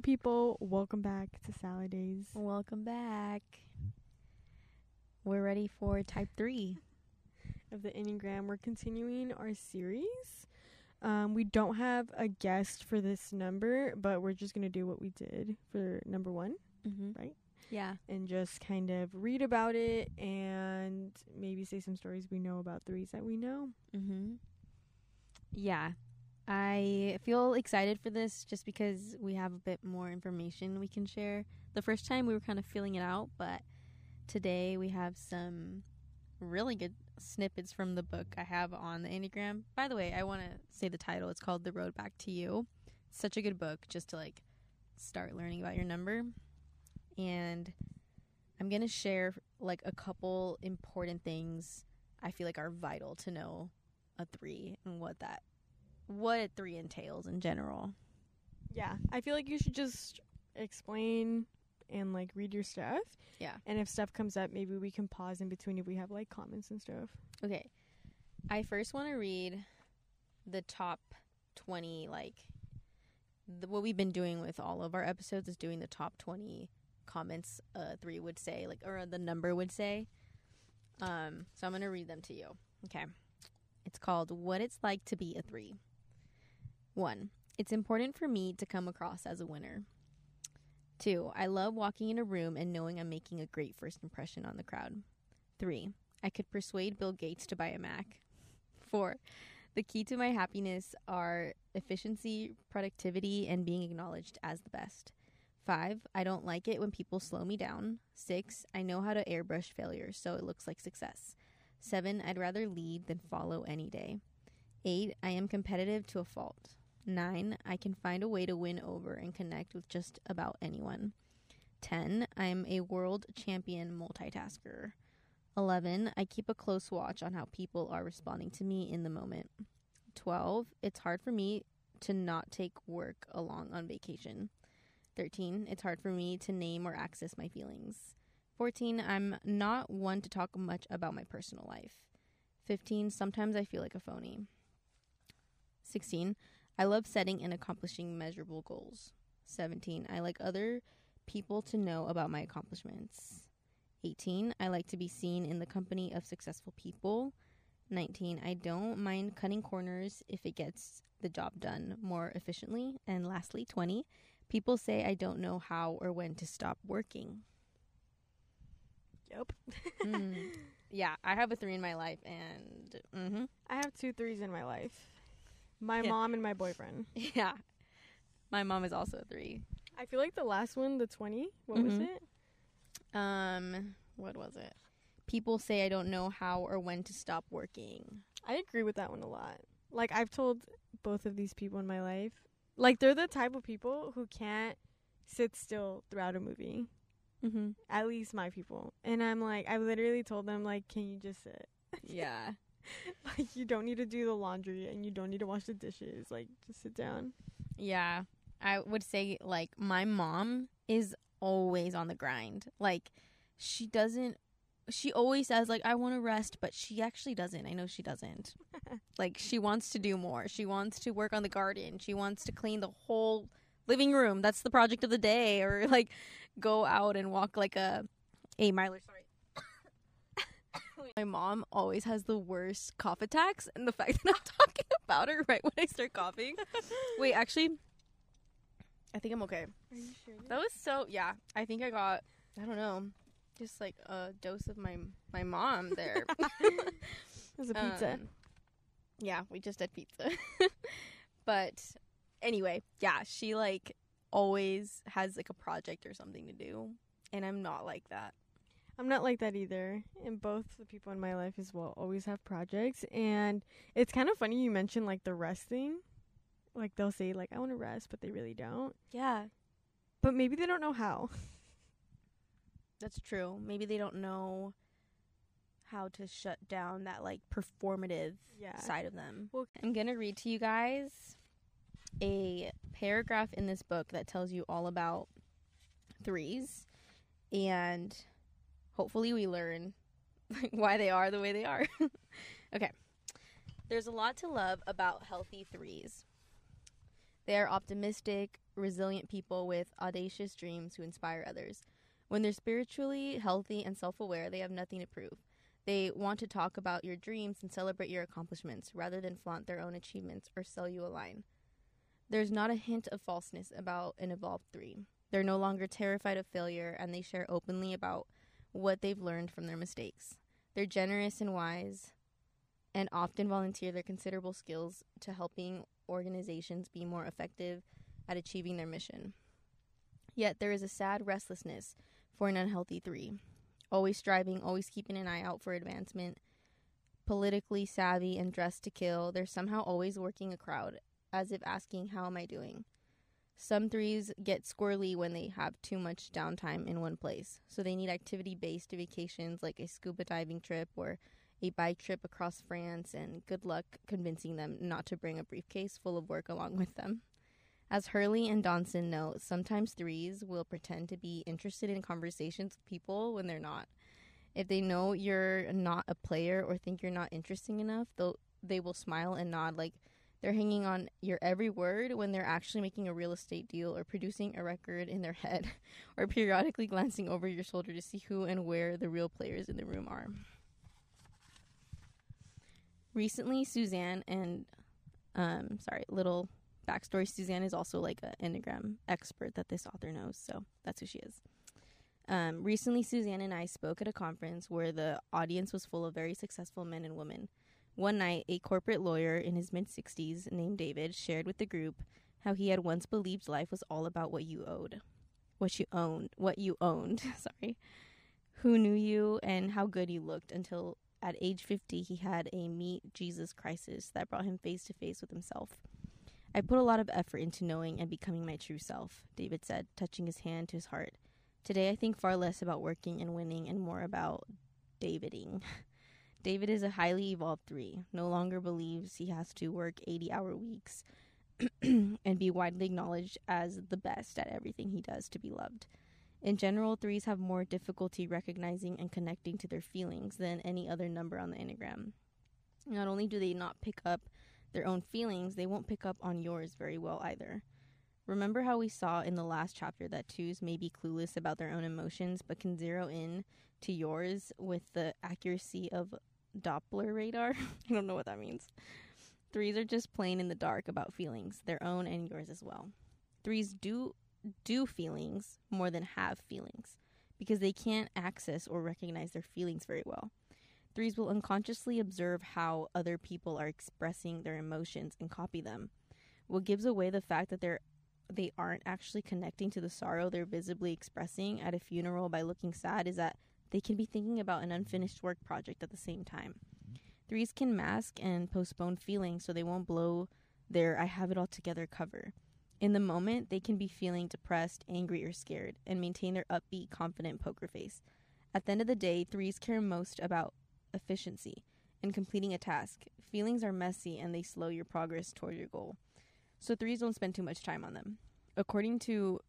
Hi, people. Welcome back to Salad Days. Welcome back. We're ready for type three. of the Enneagram. We're continuing our series. Um, we don't have a guest for this number, but we're just going to do what we did for number one Mm-hmm. Right. Yeah. and just kind of read about it and maybe say some stories we know about threes that we know. Mm-hmm. Yeah. I feel excited for this just because we have a bit more information we can share. The first time we were kind of feeling it out, but today we have some really good snippets from the book I have on the Enneagram. By the way, I want to say the title. It's called The Road Back to You. Such a good book just to like start learning about your number. And I'm going to share like a couple important things I feel like are vital to know a 3 and what that what a 3 entails in general. Yeah, I feel like you should just explain and like read your stuff. Yeah. And if stuff comes up, maybe we can pause in between if we have like comments and stuff. Okay. I first want to read the top 20 like the, what we've been doing with all of our episodes is doing the top 20 comments uh 3 would say like or the number would say. Um so I'm going to read them to you. Okay. It's called What It's Like to Be a 3. 1. It's important for me to come across as a winner. 2. I love walking in a room and knowing I'm making a great first impression on the crowd. 3. I could persuade Bill Gates to buy a Mac. 4. The key to my happiness are efficiency, productivity, and being acknowledged as the best. 5. I don't like it when people slow me down. 6. I know how to airbrush failure so it looks like success. 7. I'd rather lead than follow any day. 8. I am competitive to a fault. 9. I can find a way to win over and connect with just about anyone. 10. I'm a world champion multitasker. 11. I keep a close watch on how people are responding to me in the moment. 12. It's hard for me to not take work along on vacation. 13. It's hard for me to name or access my feelings. 14. I'm not one to talk much about my personal life. 15. Sometimes I feel like a phony. 16. I love setting and accomplishing measurable goals. 17. I like other people to know about my accomplishments. 18. I like to be seen in the company of successful people. 19. I don't mind cutting corners if it gets the job done more efficiently. And lastly, 20. People say I don't know how or when to stop working. Yep. Mm. Yeah, I have a three in my life, and hmm I have two threes in my life. My Yeah. mom and my boyfriend. yeah, my mom is also a three. I feel like the last one, the 20, what was Mhm. it? Um, what was it? People say I don't know how or when to stop working. I agree with that one a lot. Like I've told both of these people in my life, like they're the type of people who can't sit still throughout a movie. Mm-hmm. At least my people. And I'm like, I literally told them like, can you just sit? Yeah. like you don't need to do the laundry and you don't need to wash the dishes. Like just sit down. Yeah. I would say like my mom is always on the grind. Like she doesn't she always says like I want to rest, but she actually doesn't. I know she doesn't. like she wants to do more. She wants to work on the garden. She wants to clean the whole living room. That's the project of the day or like go out and walk like a a miler, sorry. My mom always has the worst cough attacks, and the fact that I'm talking about her right when I start coughing. Wait, actually, I think I'm okay. Are you sure? That was so yeah. I think I got I don't know, just like a dose of my my mom there. It was a pizza. Um, yeah, we just had pizza. but anyway, yeah, she like always has like a project or something to do, and I'm not like that. I'm not like that either. And both the people in my life as well always have projects. And it's kind of funny you mentioned like the resting. Like they'll say like I want to rest, but they really don't. Yeah, But maybe they don't know how. that's true. Maybe they don't know how to shut down that like performative Yeah. side of them. Well- I'm going to read to you guys a paragraph in this book that tells you all about threes and hopefully we learn why they are the way they are. okay. There's a lot to love about healthy threes. They are optimistic, resilient people with audacious dreams who inspire others. When they're spiritually healthy and self aware, they have nothing to prove. They want to talk about your dreams and celebrate your accomplishments rather than flaunt their own achievements or sell you a line. There's not a hint of falseness about an evolved three. They're no longer terrified of failure and they share openly about what they've learned from their mistakes. They're generous and wise and often volunteer their considerable skills to helping organizations be more effective at achieving their mission. Yet there is a sad restlessness for an unhealthy three. Always striving, always keeping an eye out for advancement, politically savvy and dressed to kill, they're somehow always working a crowd, as if asking, How am I doing? Some threes get squirrely when they have too much downtime in one place, so they need activity based vacations like a scuba diving trip or a bike trip across France, and good luck convincing them not to bring a briefcase full of work along with them. As Hurley and Dobson note, sometimes threes will pretend to be interested in conversations with people when they're not. If they know you're not a player or think you're not interesting enough, they'll they will smile and nod like they're hanging on your every word when they're actually making a real estate deal or producing a record in their head or periodically glancing over your shoulder to see who and where the real players in the room are. Recently, Suzanne and, um, sorry, little backstory Suzanne is also like an Enneagram expert that this author knows, so that's who she is. Um, recently, Suzanne and I spoke at a conference where the audience was full of very successful men and women. One night, a corporate lawyer in his mid 60s named David shared with the group how he had once believed life was all about what you owed, what you owned, what you owned, sorry, who knew you and how good you looked until at age 50 he had a meet Jesus crisis that brought him face to face with himself. I put a lot of effort into knowing and becoming my true self, David said, touching his hand to his heart. Today I think far less about working and winning and more about Daviding. David is a highly evolved three, no longer believes he has to work 80 hour weeks and be widely acknowledged as the best at everything he does to be loved. In general, threes have more difficulty recognizing and connecting to their feelings than any other number on the Enneagram. Not only do they not pick up their own feelings, they won't pick up on yours very well either. Remember how we saw in the last chapter that twos may be clueless about their own emotions but can zero in to yours with the accuracy of Doppler radar. I don't know what that means. Threes are just plain in the dark about feelings, their own and yours as well. Threes do do feelings more than have feelings because they can't access or recognize their feelings very well. Threes will unconsciously observe how other people are expressing their emotions and copy them. What gives away the fact that they're they aren't actually connecting to the sorrow they're visibly expressing at a funeral by looking sad is that they can be thinking about an unfinished work project at the same time. Threes can mask and postpone feelings so they won't blow their I have it all together cover. In the moment, they can be feeling depressed, angry, or scared and maintain their upbeat, confident poker face. At the end of the day, threes care most about efficiency and completing a task. Feelings are messy and they slow your progress toward your goal. So, threes don't spend too much time on them. According to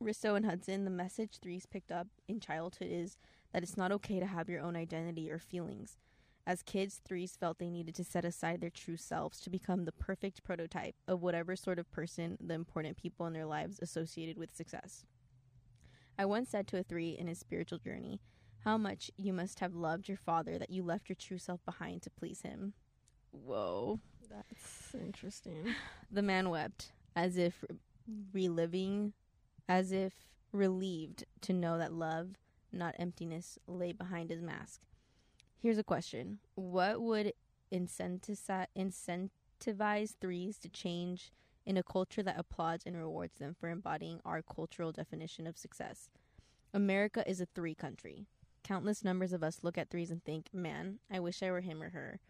Riso and Hudson, the message threes picked up in childhood is that it's not okay to have your own identity or feelings. As kids, threes felt they needed to set aside their true selves to become the perfect prototype of whatever sort of person the important people in their lives associated with success. I once said to a three in his spiritual journey, How much you must have loved your father that you left your true self behind to please him. Whoa. That's interesting. The man wept, as if reliving, as if relieved to know that love not emptiness, lay behind his mask. Here's a question What would incentivize, threes to change in a culture that applauds and rewards them for embodying our cultural definition of success? America is a three country. Countless numbers of us look at threes and think, man, I wish I were him or her.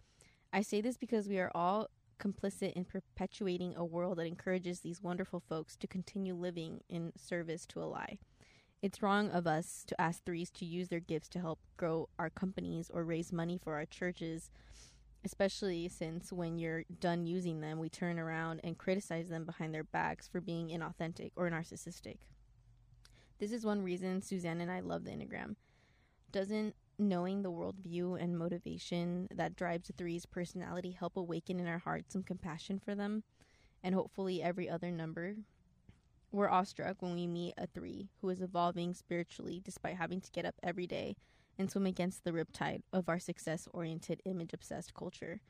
I say this because we are all complicit in perpetuating a world that encourages these wonderful folks to continue living in service to a lie. It's wrong of us to ask threes to use their gifts to help grow our companies or raise money for our churches, especially since when you're done using them, we turn around and criticize them behind their backs for being inauthentic or narcissistic. This is one reason Suzanne and I love the Enneagram. Doesn't knowing the worldview and motivation that drives three's personality help awaken in our hearts some compassion for them? and hopefully every other number. We're awestruck when we meet a three who is evolving spiritually despite having to get up every day and swim against the riptide of our success oriented, image obsessed culture.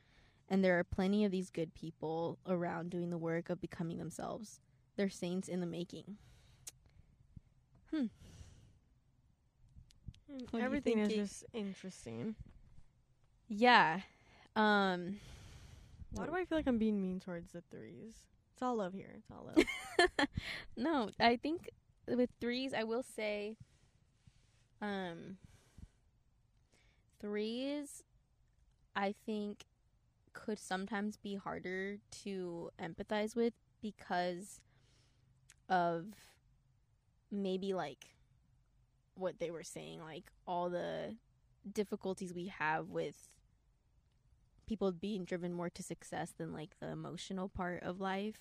And there are plenty of these good people around doing the work of becoming themselves. They're saints in the making. Hmm. What Everything is just interesting. Yeah. Um Why do I feel like I'm being mean towards the threes? It's all love here. It's all love. no, I think with threes, I will say, um, threes, I think could sometimes be harder to empathize with because of maybe like what they were saying, like all the difficulties we have with people being driven more to success than like the emotional part of life.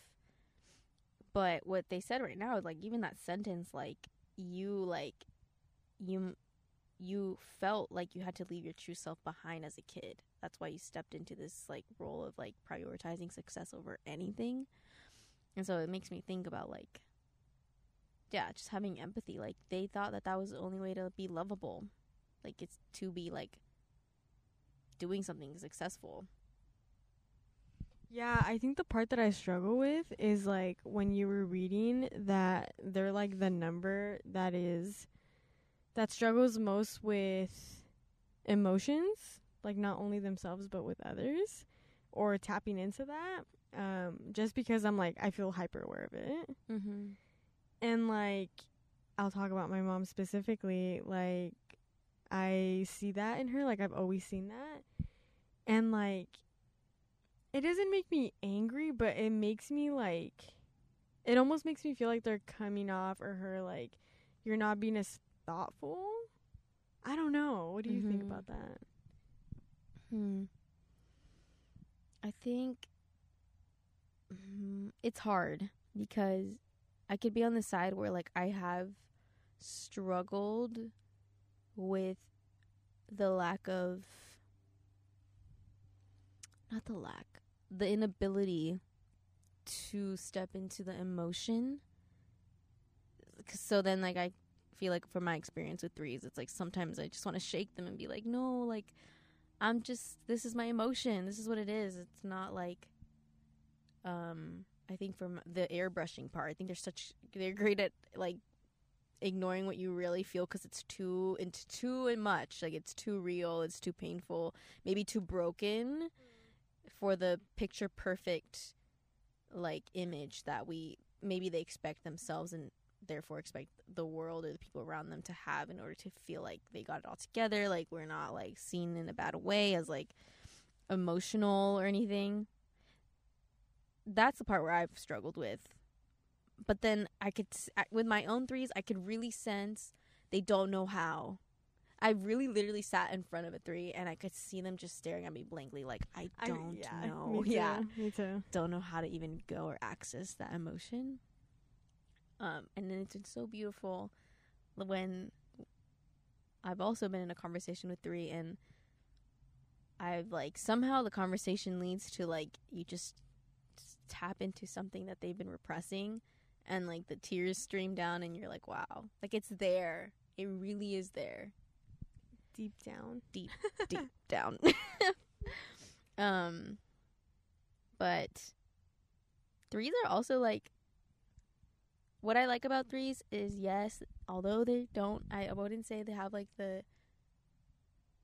But what they said right now like even that sentence like you like you you felt like you had to leave your true self behind as a kid. That's why you stepped into this like role of like prioritizing success over anything. And so it makes me think about like yeah just having empathy like they thought that that was the only way to be lovable like it's to be like doing something successful Yeah, I think the part that I struggle with is like when you were reading that they're like the number that is that struggles most with emotions, like not only themselves but with others or tapping into that. Um just because I'm like I feel hyper aware of it. mm-hmm. And like I'll talk about my mom specifically, like I see that in her, like I've always seen that. And like it doesn't make me angry, but it makes me like it almost makes me feel like they're coming off or her like you're not being as thoughtful. I don't know. What do you think Mhm. about that? Hmm. I think mm, it's hard because I could be on the side where like I have struggled with the lack of not the lack, the inability to step into the emotion. so then like I feel like from my experience with threes, it's like sometimes I just want to shake them and be like, "No, like I'm just this is my emotion. This is what it is. It's not like um I think from the airbrushing part, I think they're such they're great at like ignoring what you really feel cuz it's too into too much. Like it's too real, it's too painful, maybe too broken for the picture perfect like image that we maybe they expect themselves and therefore expect the world or the people around them to have in order to feel like they got it all together like we're not like seen in a bad way as like emotional or anything that's the part where i've struggled with but then i could with my own threes i could really sense they don't know how i really literally sat in front of a three and i could see them just staring at me blankly like i I- don't yeah, know Me yeah Me too. don't know how to even go or access that emotion. Um, and then it's been so beautiful when I've also been in a conversation with three, and I've like somehow the conversation leads to like you just tap into something that they've been repressing, and like the tears stream down, and you're like, wow, like it's there. It really is there Deep down. deep deep down um but threes are also like what i like about threes is yes although they don't i wouldn't say they have like the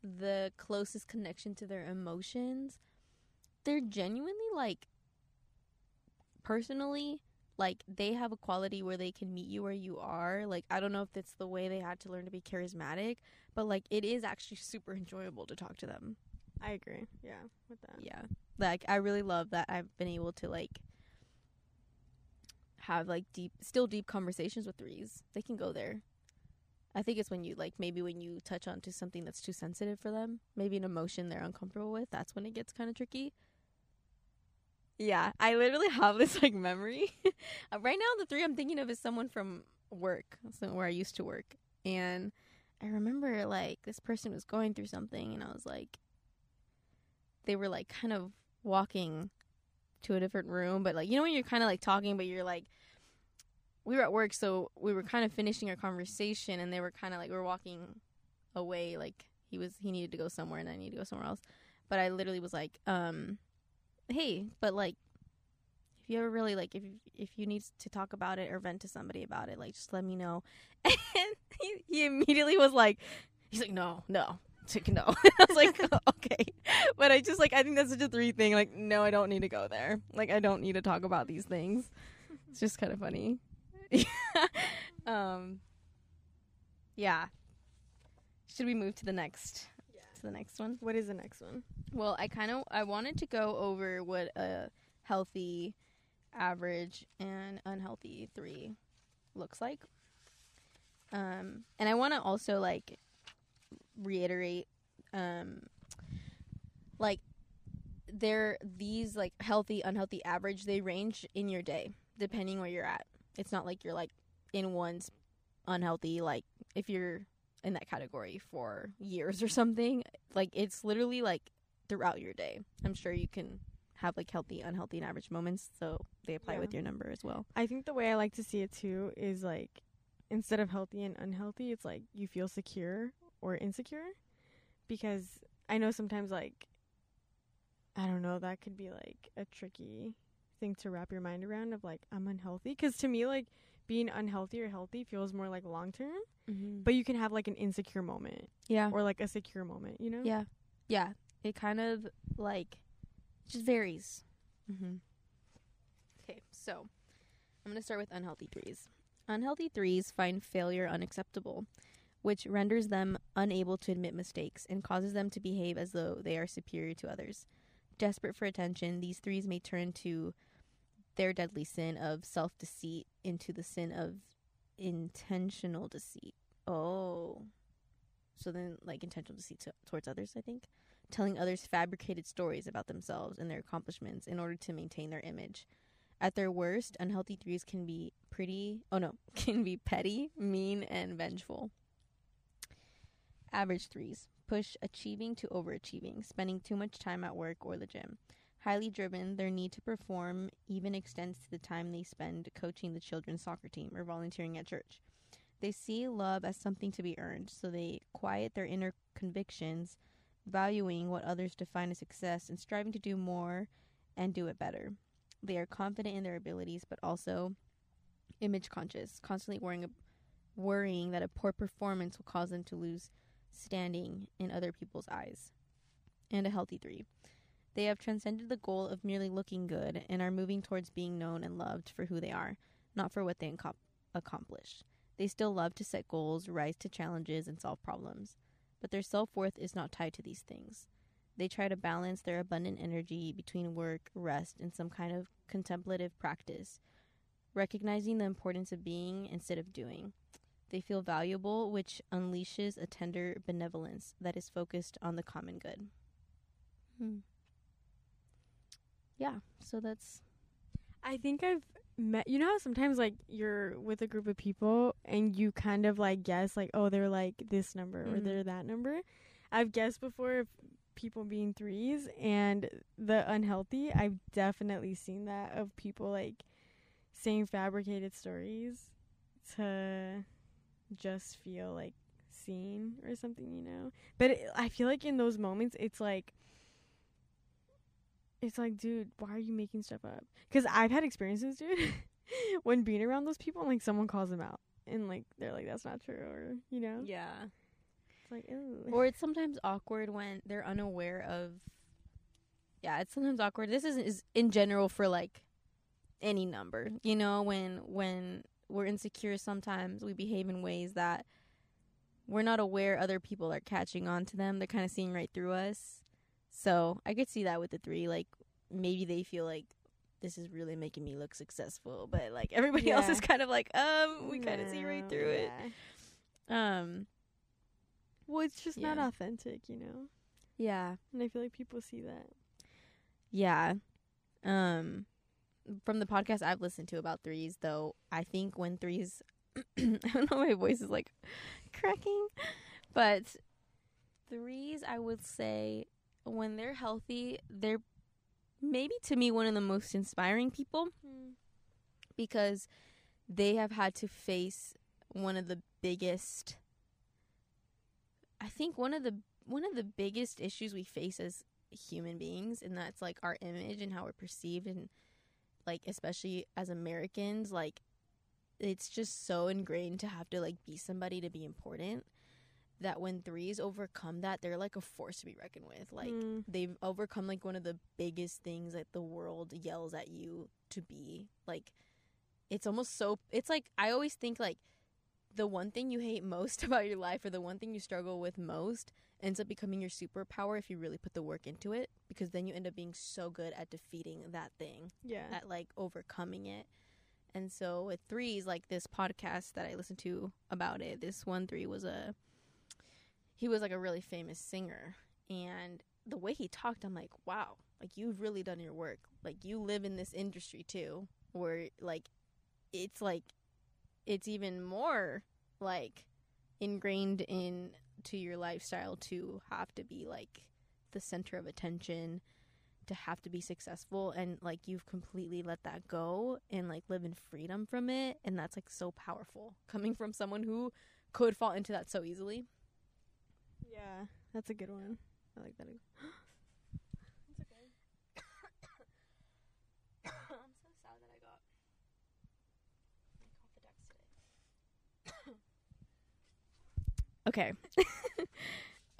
the closest connection to their emotions they're genuinely like personally like they have a quality where they can meet you where you are like i don't know if it's the way they had to learn to be charismatic but like it is actually super enjoyable to talk to them. I agree. Yeah, with that. yeah. Like i really love that i've been able to like have like deep still deep conversations with threes. They can go there. I think it's when you like maybe when you touch onto something that's too sensitive for them maybe an emotion they're uncomfortable with that's when it gets kind of tricky yeah i literally have this like memory Uh, right now the three i'm thinking of is someone from work where i used to work and i remember like this person was going through something and i was like they were like kind of walking to a different room. But like you know when you're kind of like talking, but you're like, we were at work, so we were kind of finishing our conversation, and they were kind of like we are walking away. Like he was he needed to go somewhere, and I needed to go somewhere else. But I literally was like, um, hey, but like. If you ever really like, if you, if you need to talk about it or vent to somebody about it, like just let me know. And he, he immediately was like, he's like, no, no, chicken no. I was like, oh, okay. But I just like I think that's such a three thing. Like, no, I don't need to go there. Like I don't need to talk about these things. It's just kind of funny. um Yeah. Should we move to the next the next one? What is the next one? Well, I kind of I wanted to go over what a healthy, average, and unhealthy 3 looks like. Um and I want to also like reiterate um like they're these like healthy unhealthy average they range in your day depending where you're at it's not like you're like in one's unhealthy like if you're in that category for years or something. Like it's literally like throughout your day. I'm sure you can have like healthy unhealthy and average moments so they apply Yeah. with your number as well. I think the way I like to see it too is like instead of healthy and unhealthy, it's like you feel secure or insecure. Because I know sometimes like I don't know, that could be like a tricky thing to wrap your mind around of like I'm unhealthy. Cuz to me like being unhealthy or healthy feels more like long term, mm-hmm. but you can have like an insecure moment yeah or like a secure moment, you know? Yeah, yeah. It kind of like just varies. Mm-hmm. Okay, so I'm gonna start with unhealthy threes. Unhealthy threes find failure unacceptable, which renders them unable to admit mistakes and causes them to behave as though they are superior to others. Desperate for attention, these threes may turn to their deadly sin of self deceit into the sin of intentional deceit. Oh. So then, like, intentional deceit to, towards others, I think telling others fabricated stories about themselves and their accomplishments in order to maintain their image. At their worst, unhealthy threes can be pretty, oh no, can be petty, mean, and vengeful. Average threes push achieving to overachieving, spending too much time at work or the gym. Highly driven, their need to perform even extends to the time they spend coaching the children's soccer team or volunteering at church. They see love as something to be earned, so they quiet their inner convictions valuing what others define as success and striving to do more and do it better. They are confident in their abilities, but also image conscious, constantly worrying, worrying that a poor performance will cause them to lose standing in other people's eyes. And a healthy three. They have transcended the goal of merely looking good and are moving towards being known and loved for who they are, not for what they accomplish. They still love to set goals, rise to challenges, and solve problems but their self worth is not tied to these things. They try to balance their abundant energy between work, rest, and some kind of contemplative practice, recognizing the importance of being instead of doing. They feel valuable, which unleashes a tender benevolence that is focused on the common good. Hmm. Yeah, so that's. I think I've met you know how sometimes like you're with a group of people and you kind of like guess like oh they're like this number or Mhm. they're that number. I've guessed before of people being threes and the unhealthy. I've definitely seen that of people like saying fabricated stories to just feel like seen or something, you know. But it, I feel like in those moments it's like it's like, dude, why are you making stuff up? Because I've had experiences, dude, when being around those people, and, like someone calls them out, and like they're like, "That's not true," or you know, Yeah. it's like, Ew. or it's sometimes awkward when they're unaware of yeah it's sometimes awkward this isn't is in general for like any number you know when when we're insecure sometimes we behave in ways that we're not aware other people are catching on to them they're kind of seeing right through us so i could see that with the three like maybe they feel like this is really making me look successful but like everybody else is kind of like um we kind of see right No, through it um Well, it's just not authentic, you know. yeah And I feel like people see that. Yeah. Um from the podcast I've listened to about threes though, I think when threes I don't know my voice is like cracking, but threes I would say when they're healthy, they're maybe to me one of the most inspiring people hmm. because they have had to face one of the biggest I think one of the one of the biggest issues we face as human beings and that's like our image and how we're perceived and like especially as Americans like it's just so ingrained to have to like be somebody to be important that when threes overcome that they're like a force to be reckoned with like Mm. they've overcome like one of the biggest things that the world yells at you to be like it's almost so it's like i always think like the one thing you hate most about your life or the one thing you struggle with most ends up becoming your superpower if you really put the work into it because then you end up being so good at defeating that thing Yeah. at like overcoming it and so with threes like this podcast that i listened to about it this one three was a he was like a really famous singer. And the way he talked i'm like wow like you've really done your work. Like you live in this industry too where like it's like it's even more like ingrained in to your lifestyle to have to be like the center of attention to have to be successful and like you've completely let that go and like live in freedom from it. And that's like so powerful coming from someone who could fall into that so easily Yeah. That's a good one. I like that. I'm so sad that I got okay.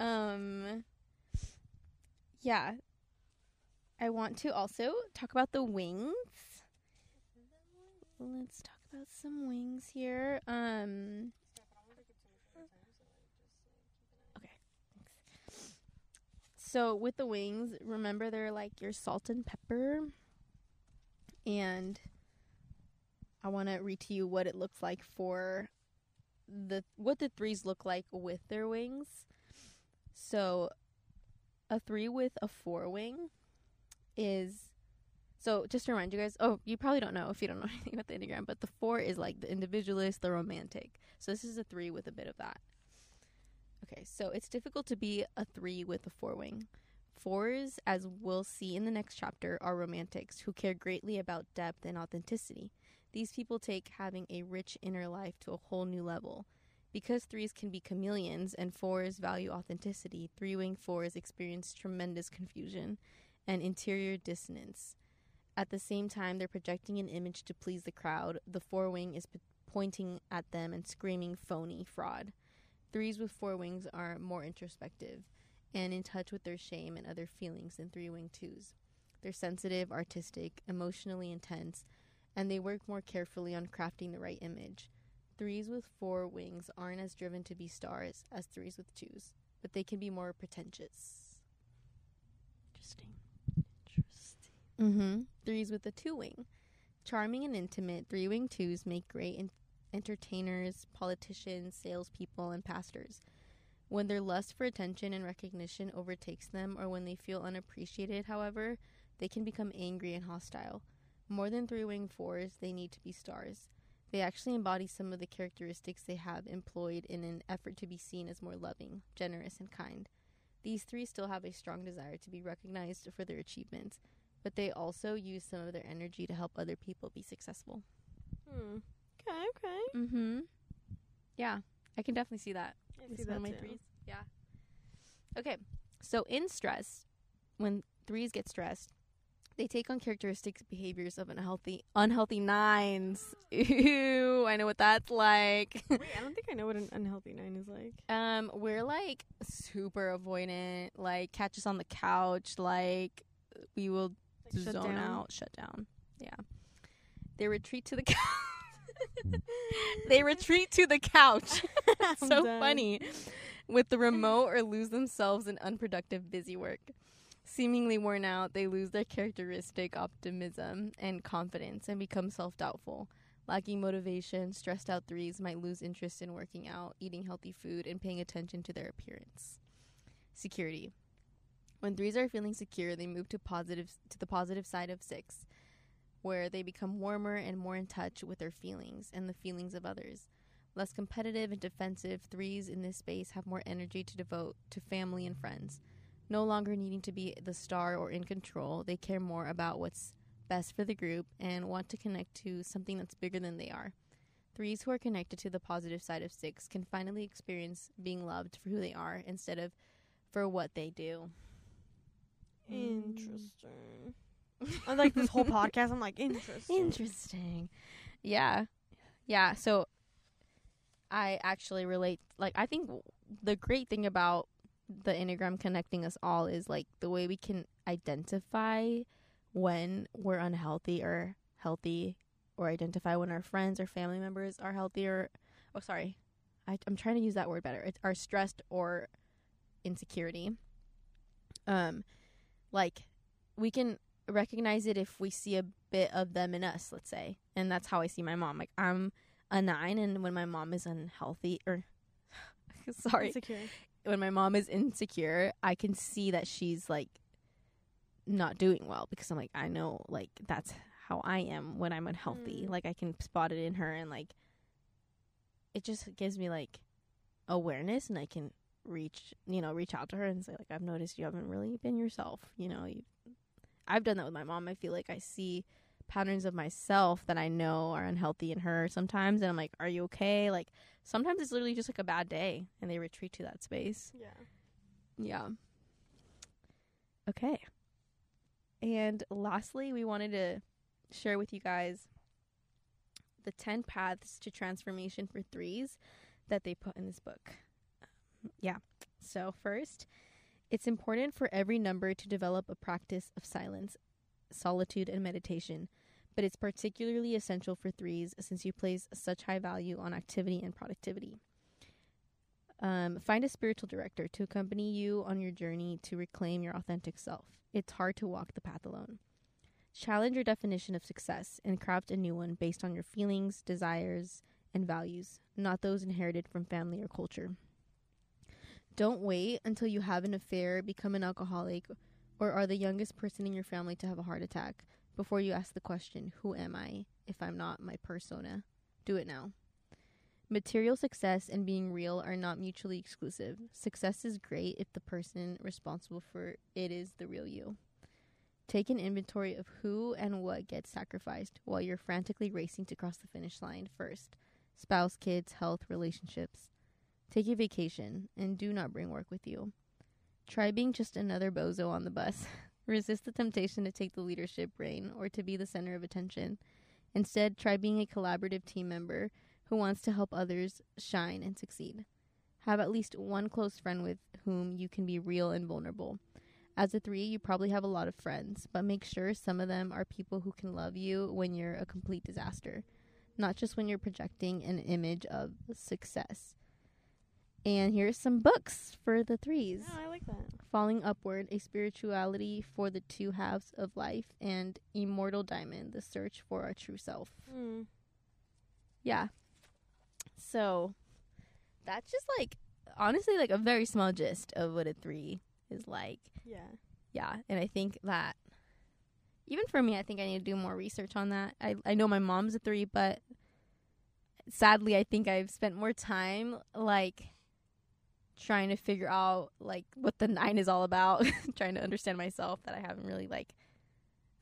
um yeah. I want to also talk about the wings. Let's talk about some wings here. Um Okay. Thanks. So with the wings, remember they're like your salt and pepper. And I want to read to you what it looks like for the what the threes look like with their wings. So a 3 with a 4 wing is so just to remind you guys, oh, you probably don't know if you don't know anything about the Enneagram, but the 4 is like the individualist, the romantic. So this is a 3 with a bit of that. Okay, so it's difficult to be a 3 with a 4 wing. Fours, as we'll see in the next chapter, are romantics who care greatly about depth and authenticity. These people take having a rich inner life to a whole new level. Because threes can be chameleons and fours value authenticity, three wing fours experience tremendous confusion and interior dissonance. At the same time, they're projecting an image to please the crowd. The four wing is p- pointing at them and screaming phony fraud. Threes with four wings are more introspective and in touch with their shame and other feelings than three wing twos. They're sensitive, artistic, emotionally intense, and they work more carefully on crafting the right image. Threes with four wings aren't as driven to be stars as threes with twos, but they can be more pretentious. Interesting. Interesting. Mm-hmm. Threes with a two wing. Charming and intimate, three wing twos make great en- entertainers, politicians, salespeople, and pastors. When their lust for attention and recognition overtakes them, or when they feel unappreciated, however, they can become angry and hostile. More than three wing fours, they need to be stars. They actually embody some of the characteristics they have employed in an effort to be seen as more loving, generous, and kind. These three still have a strong desire to be recognized for their achievements, but they also use some of their energy to help other people be successful. Hmm. Okay. Okay. Mm-hmm. Yeah, I can definitely see that. I see that my too. threes. Yeah. Okay, so in stress, when threes get stressed, they take on characteristics, behaviors of unhealthy, unhealthy nines. Ew, I know what that's like. Wait, I don't think I know what an unhealthy nine is like. um, we're like super avoidant. Like catch us on the couch. Like we will Like, zone down? out, shut down. Yeah. They retreat to the couch. they retreat to the couch. So done. funny. With the remote or lose themselves in unproductive busy work. Seemingly worn out, they lose their characteristic optimism and confidence and become self doubtful. Lacking motivation, stressed out threes might lose interest in working out, eating healthy food, and paying attention to their appearance. Security. When threes are feeling secure, they move to positive to the positive side of six, where they become warmer and more in touch with their feelings and the feelings of others. Less competitive and defensive, threes in this space have more energy to devote to family and friends. no longer needing to be the star or in control. They care more about what's best for the group and want to connect to something that's bigger than they are. Threes who are connected to the positive side of six can finally experience being loved for who they are instead of for what they do. Interesting. I like this whole podcast. I'm like interesting. Interesting. Yeah. Yeah. So I actually relate. Like, I think the great thing about the Enneagram connecting us all is like the way we can identify when we're unhealthy or healthy, or identify when our friends or family members are healthy or, oh, sorry. I, I'm trying to use that word better. It's are stressed or insecurity. Um, like we can recognize it if we see a bit of them in us, let's say. And that's how I see my mom. Like I'm a nine and when my mom is unhealthy or sorry, Insecure. when my mom is insecure, I can see that she's like not doing well because I'm like, I know like that's how I am when I'm unhealthy. Mm. Like I can spot it in her and like it just gives me like awareness and I can reach you know, reach out to her and say like I've noticed you haven't really been yourself, you know, you I've done that with my mom. I feel like I see patterns of myself that I know are unhealthy in her sometimes and I'm like, Are you okay? Like sometimes it's literally just like a bad day and they retreat to that space. Yeah. Yeah. Okay. And lastly, we wanted to share with you guys the 10 paths to transformation for threes that they put in this book. Um, yeah. So, first, it's important for every number to develop a practice of silence, solitude, and meditation, but it's particularly essential for threes since you place such high value on activity and productivity. Um, find a spiritual director to accompany you on your journey to reclaim your authentic self. It's hard to walk the path alone. Challenge your definition of success and craft a new one based on your feelings, desires, and values, not those inherited from family or culture. Don't wait until you have an affair, become an alcoholic, or are the youngest person in your family to have a heart attack before you ask the question, Who am I if I'm not my persona? Do it now. Material success and being real are not mutually exclusive. Success is great if the person responsible for it is the real you. Take an inventory of who and what gets sacrificed while you're frantically racing to cross the finish line first spouse, kids, health, relationships. Take a vacation and do not bring work with you. Try being just another bozo on the bus. Resist the temptation to take the leadership rein or to be the center of attention. Instead, try being a collaborative team member who wants to help others shine and succeed. Have at least one close friend with whom you can be real and vulnerable. As a three, you probably have a lot of friends, but make sure some of them are people who can love you when you're a complete disaster, not just when you're projecting an image of success. And here's some books for the threes Yeah, I like that. Falling Upward, A Spirituality for the Two Halves of Life, and Immortal Diamond, The Search for Our True Self. Mm. Yeah. So that's just like honestly like a very small gist of what a three is like. Yeah. Yeah. And I think that even for me, I think I need to do more research on that. I I know my mom's a three, but sadly I think I've spent more time like trying to figure out like what the nine is all about, trying to understand myself that I haven't really like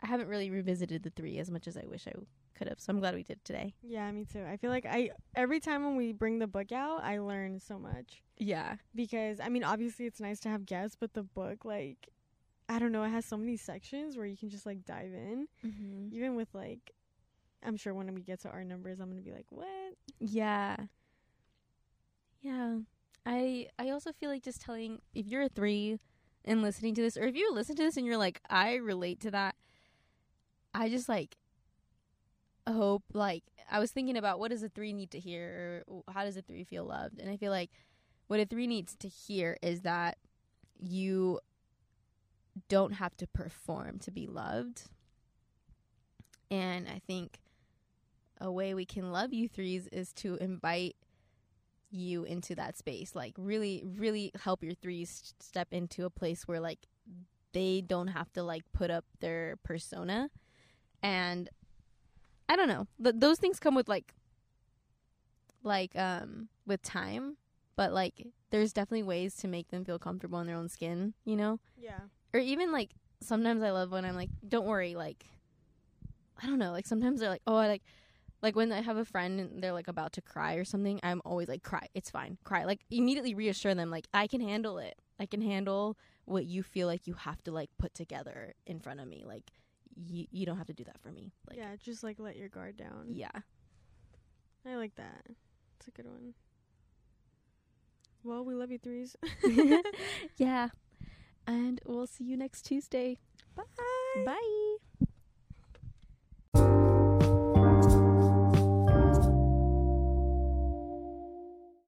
I haven't really revisited the three as much as I wish I could have. So I'm glad we did today. Yeah, me too. I feel like I every time when we bring the book out, I learn so much Yeah. because I mean, obviously it's nice to have guests, but the book like I don't know, it has so many sections where you can just like dive in. Mm-hmm. Even with like I'm sure when we get to our numbers, I'm going to be like, "What?" Yeah. Yeah. I I also feel like just telling if you're a 3 and listening to this or if you listen to this and you're like I relate to that I just like hope like I was thinking about what does a 3 need to hear or how does a 3 feel loved and I feel like what a 3 needs to hear is that you don't have to perform to be loved. And I think a way we can love you threes is to invite you into that space. Like really, really help your threes step into a place where like they don't have to like put up their persona. And I don't know. Th- those things come with like like um with time, but like there's definitely ways to make them feel comfortable in their own skin, you know? Yeah. Or even like sometimes I love when I'm like, don't worry, like I don't know, like sometimes they're like, oh, I like like when I have a friend and they're like about to cry or something, I'm always like, cry, it's fine, cry. Like immediately reassure them, like I can handle it. I can handle what you feel like you have to like put together in front of me. Like you you don't have to do that for me. Like yeah, just like let your guard down. yeah. I like that. It's a good one. Well, we love you threes. yeah. And we'll see you next Tuesday. Bye. Bye.